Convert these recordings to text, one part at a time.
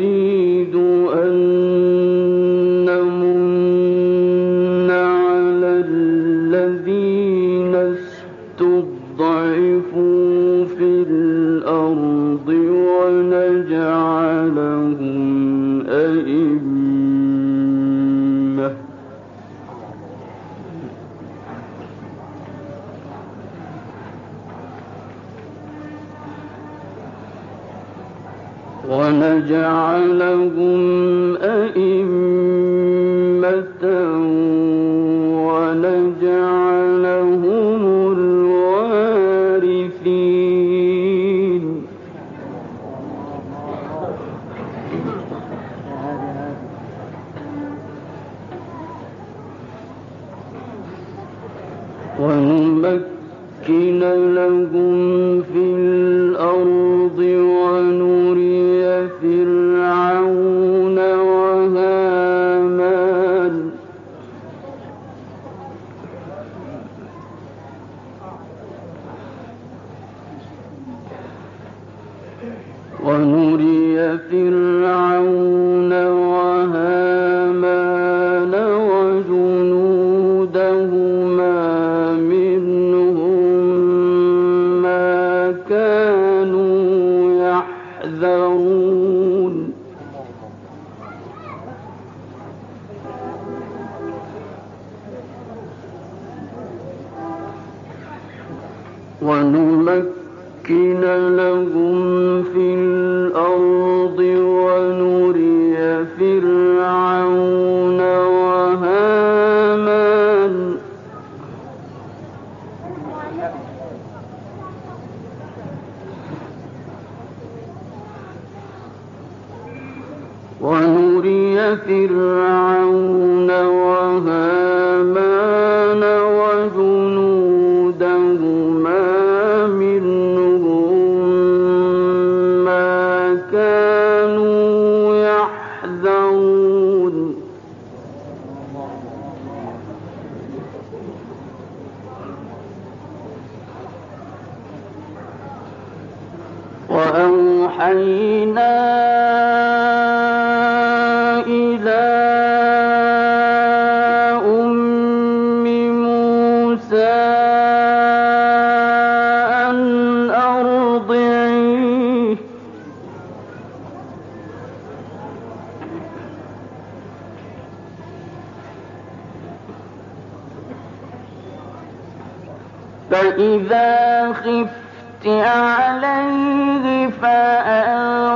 يريد أن الأولى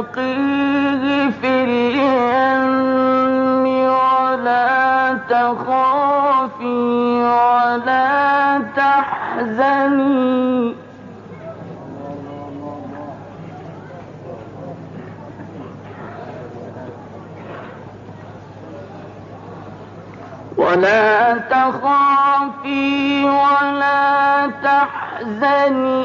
تقيه في اليم ولا تخافي ولا تحزني. ولا تخافي ولا تحزني.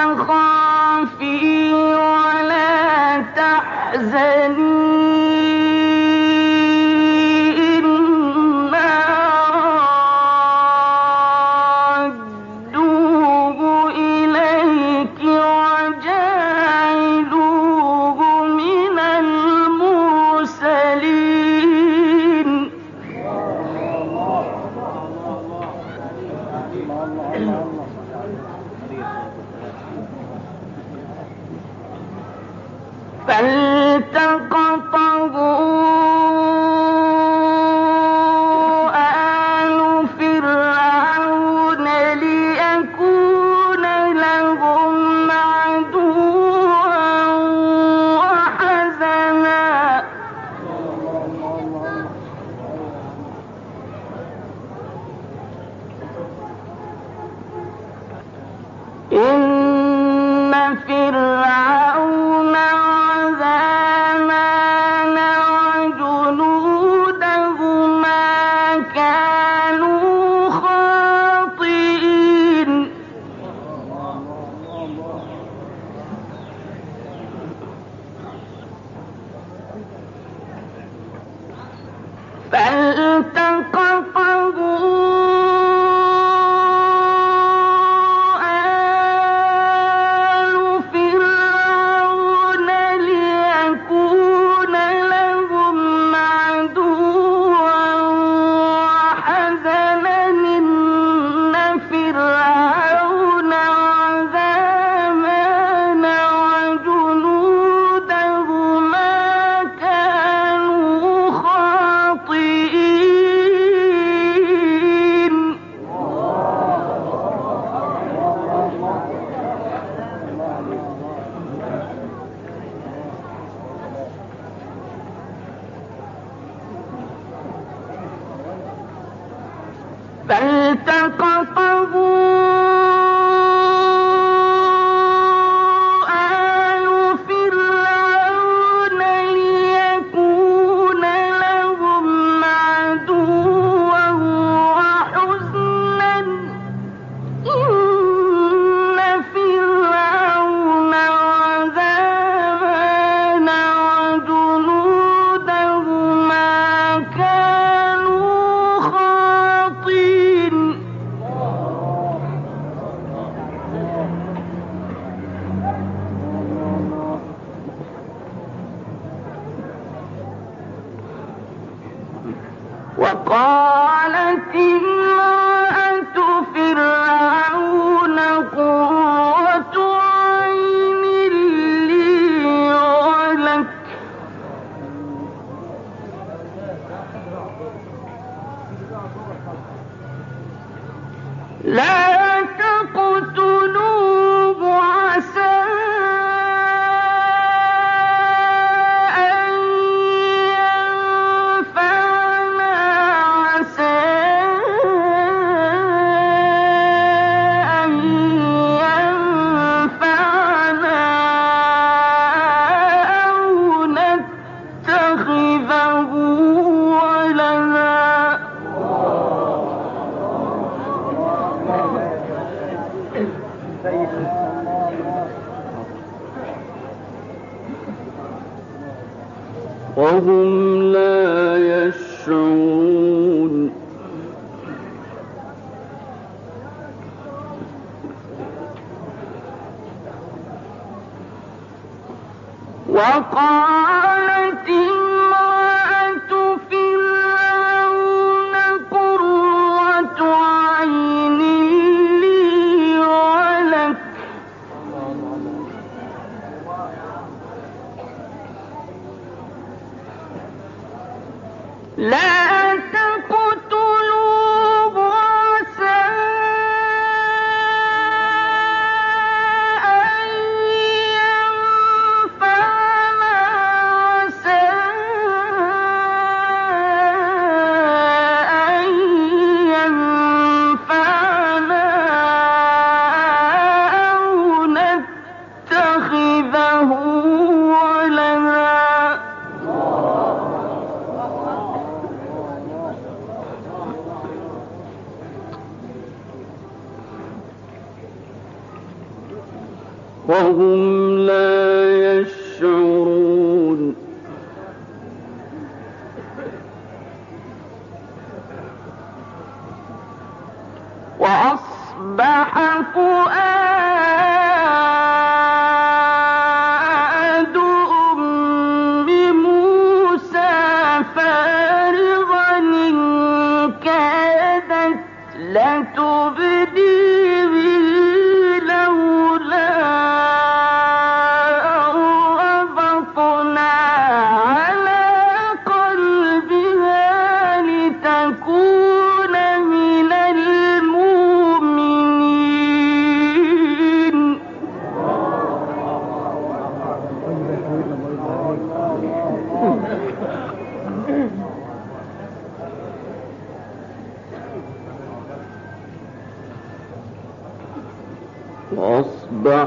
تخافي ولا تحزني.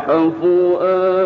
恩福恩。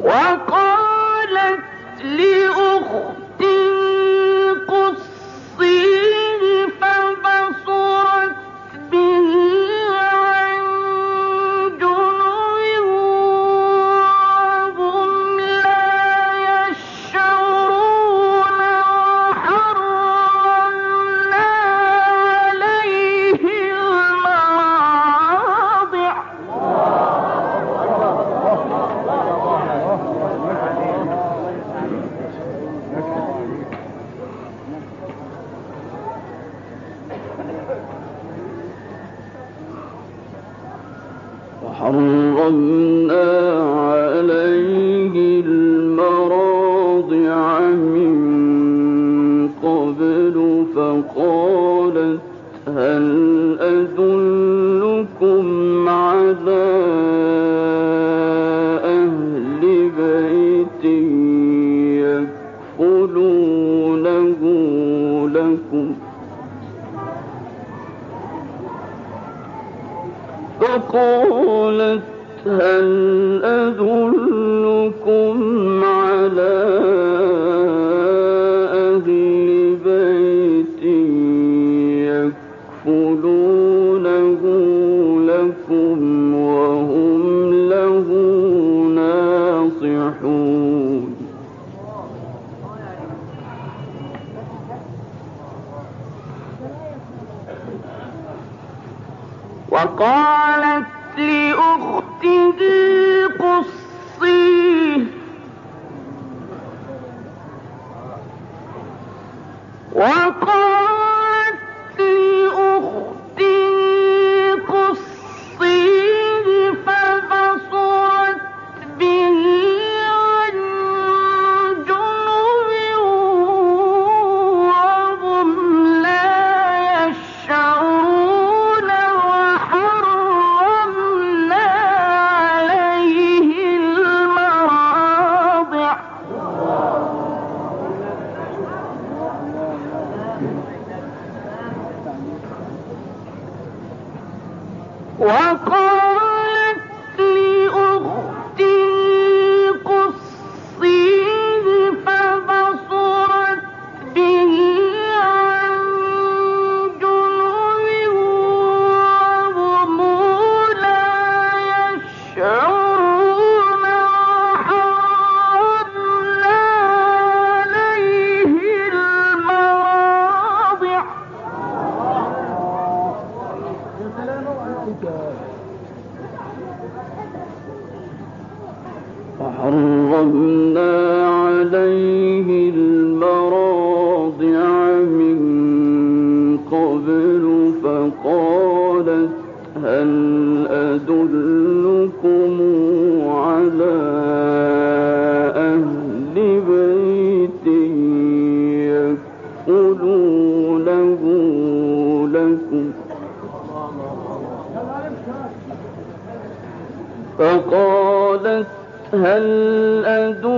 وقالت لأخته فرحون وقال وحرمنا عليه المراضع من قبل فقالت هل أدلكم على أهل بيت يكفلونه لكم فقالت هل أدل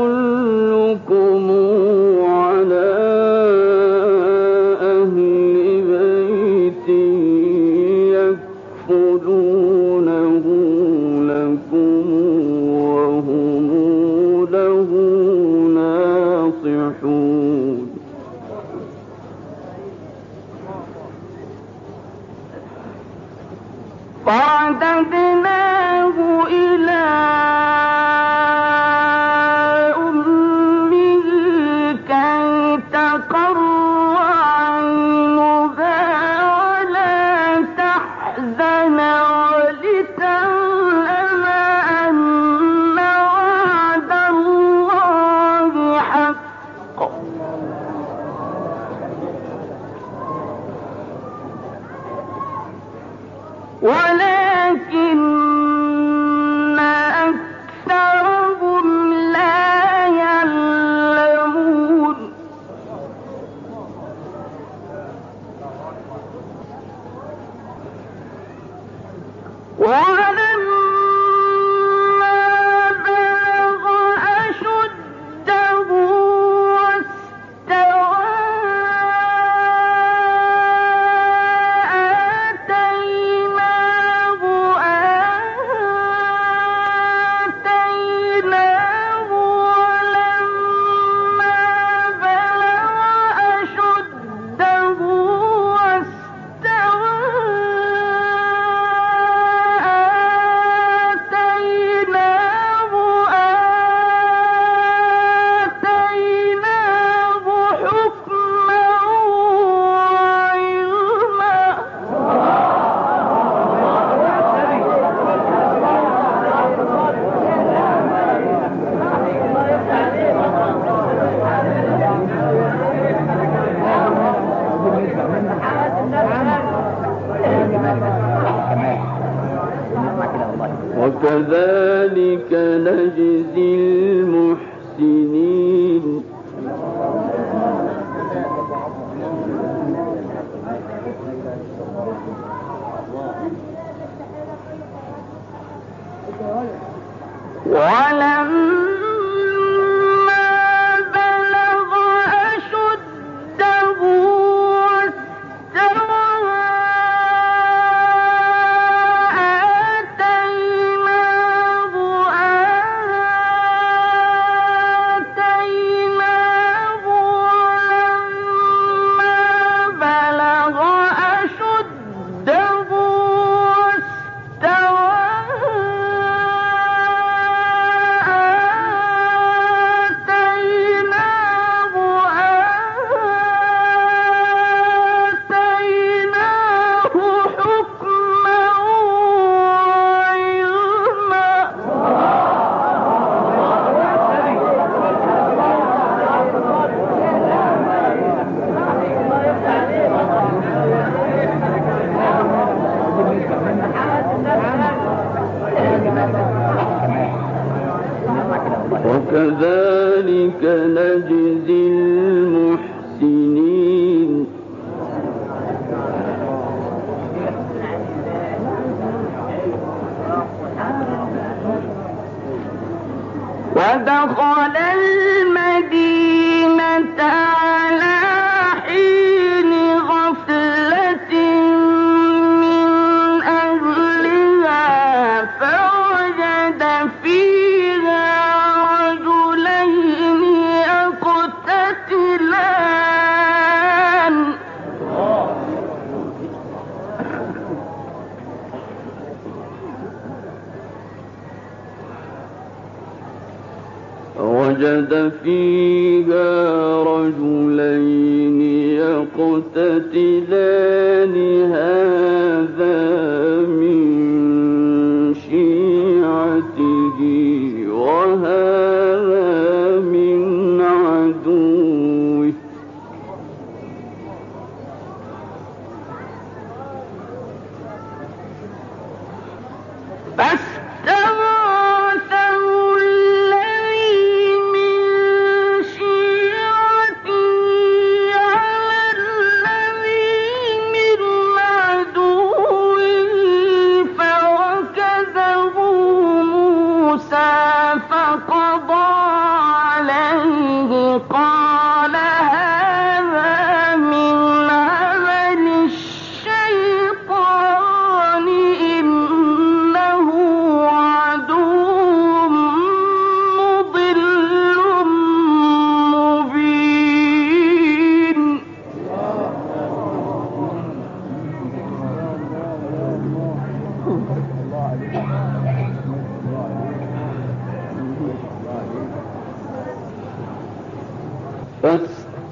ولم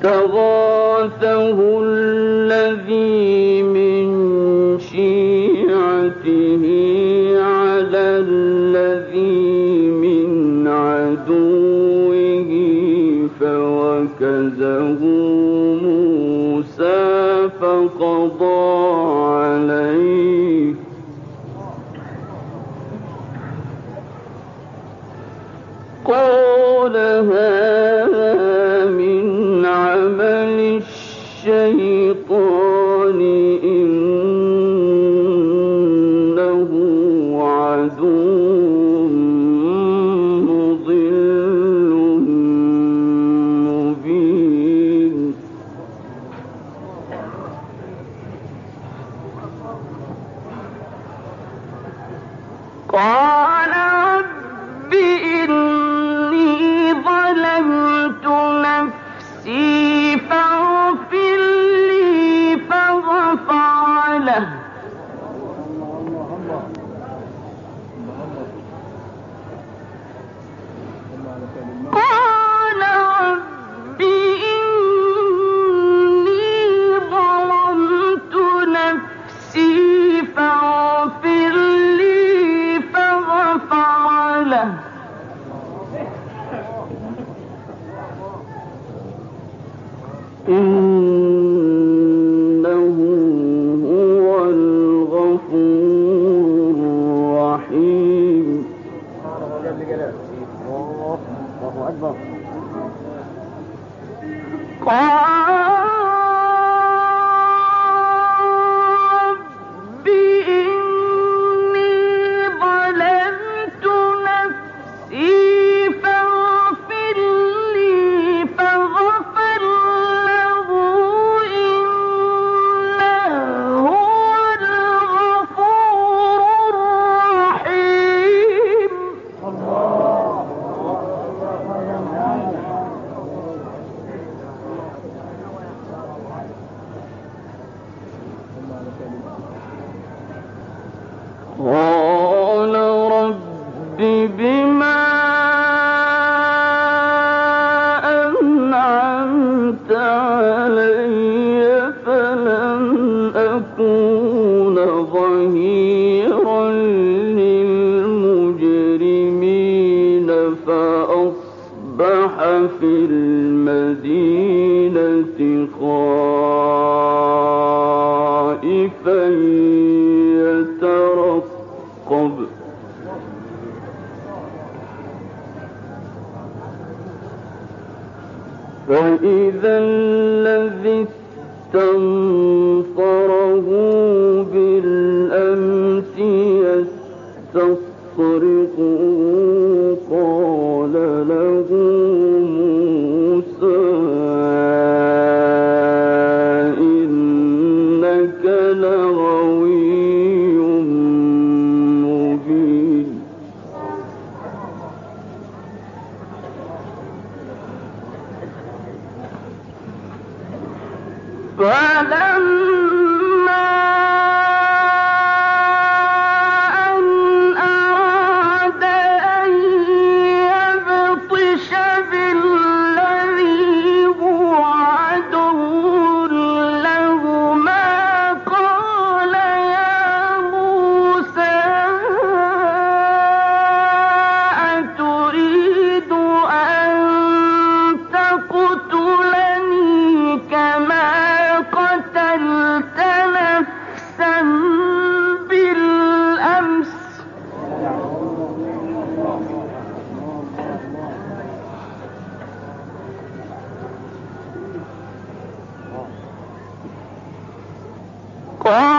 فاستغاثه الذي من شيعته على الذي من عدوه فوكزه موسى فقضى عليه. قال هذا فاغفر لي فغفر له. يترقب. فإذا الذي استنصره بالأمس يستصرخه Wow.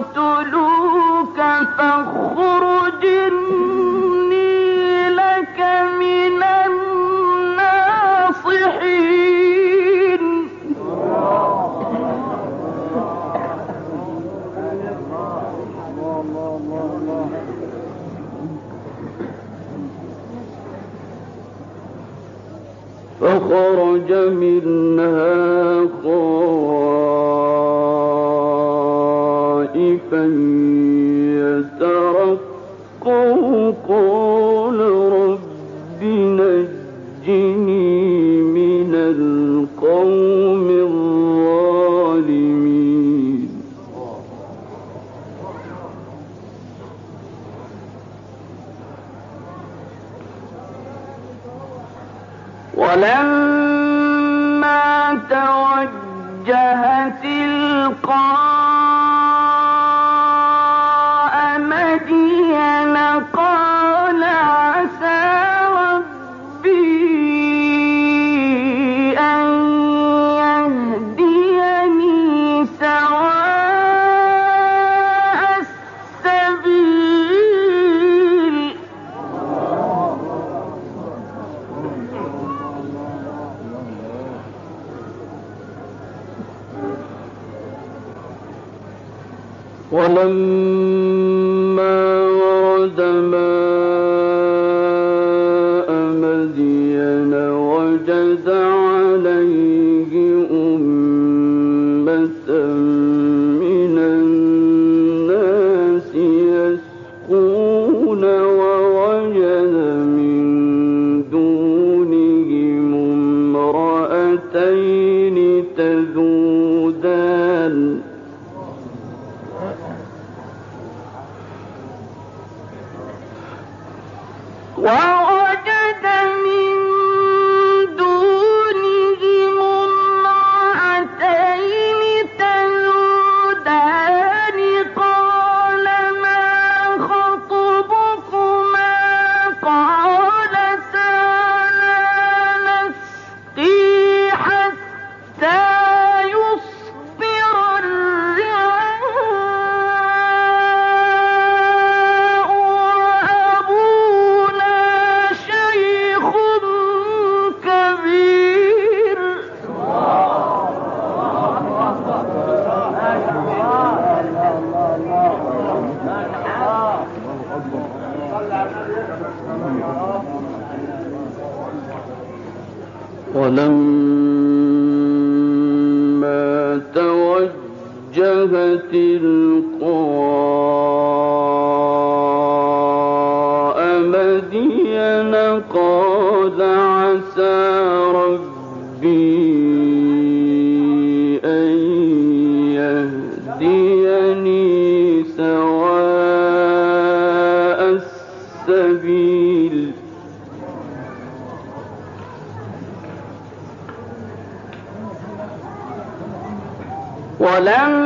الموت ولما ورد وأوجهت القرى دين قال عسى ربي أن يهديني سواء السبيل. ولم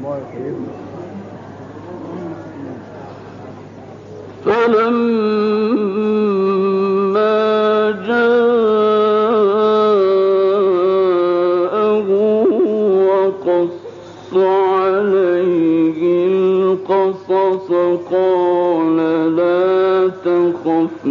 الله فلما جاءه وقص عليه القصص قال لا تخف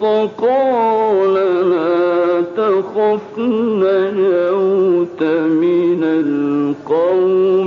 فقال لا تخف نجوت من القوم.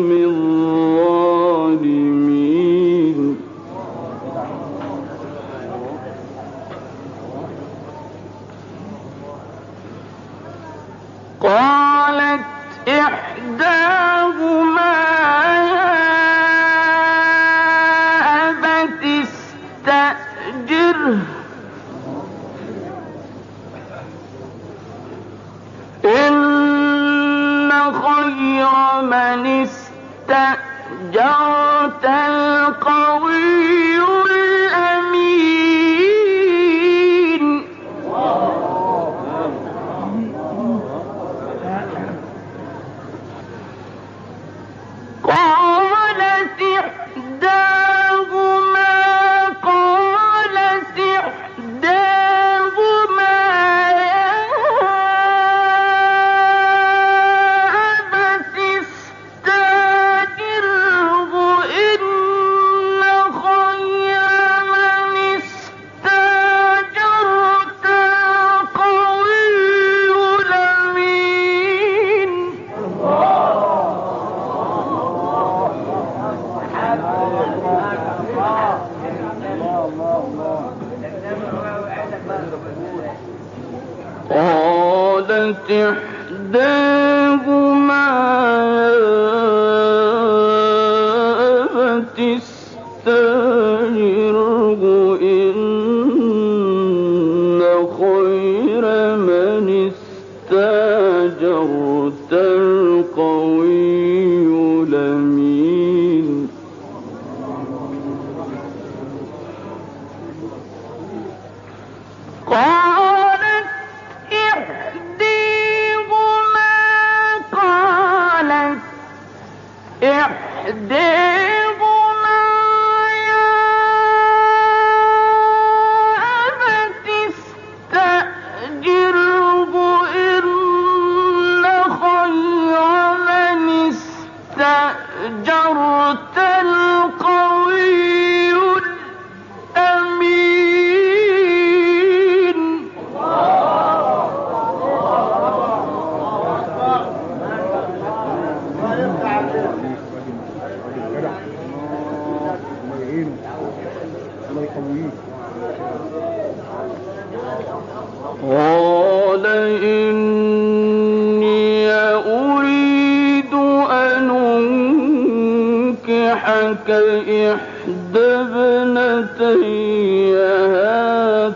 لك إحدى ابنتي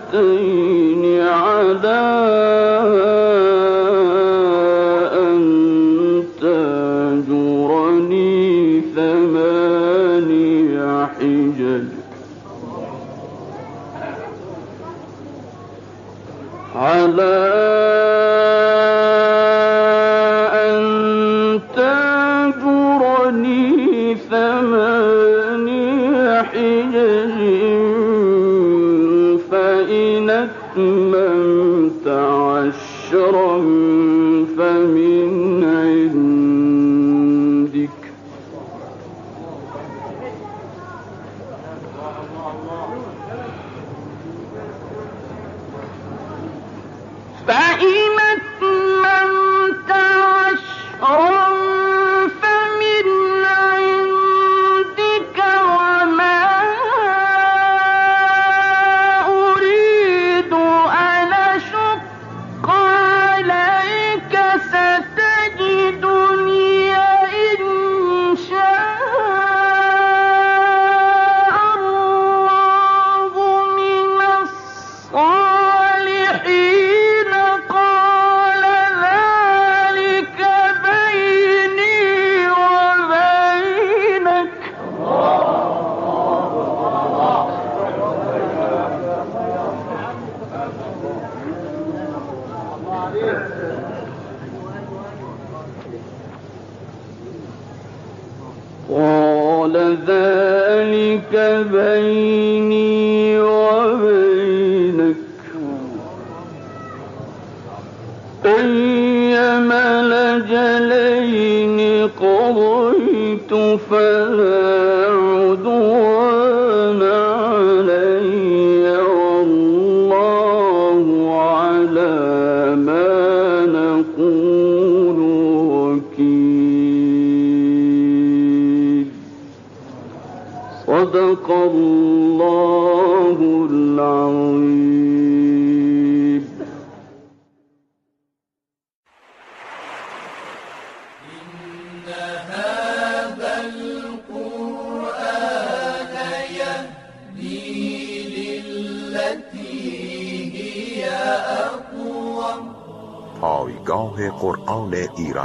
هاتين على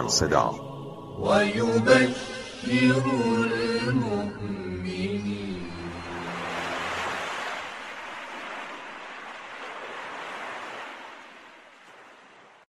صدا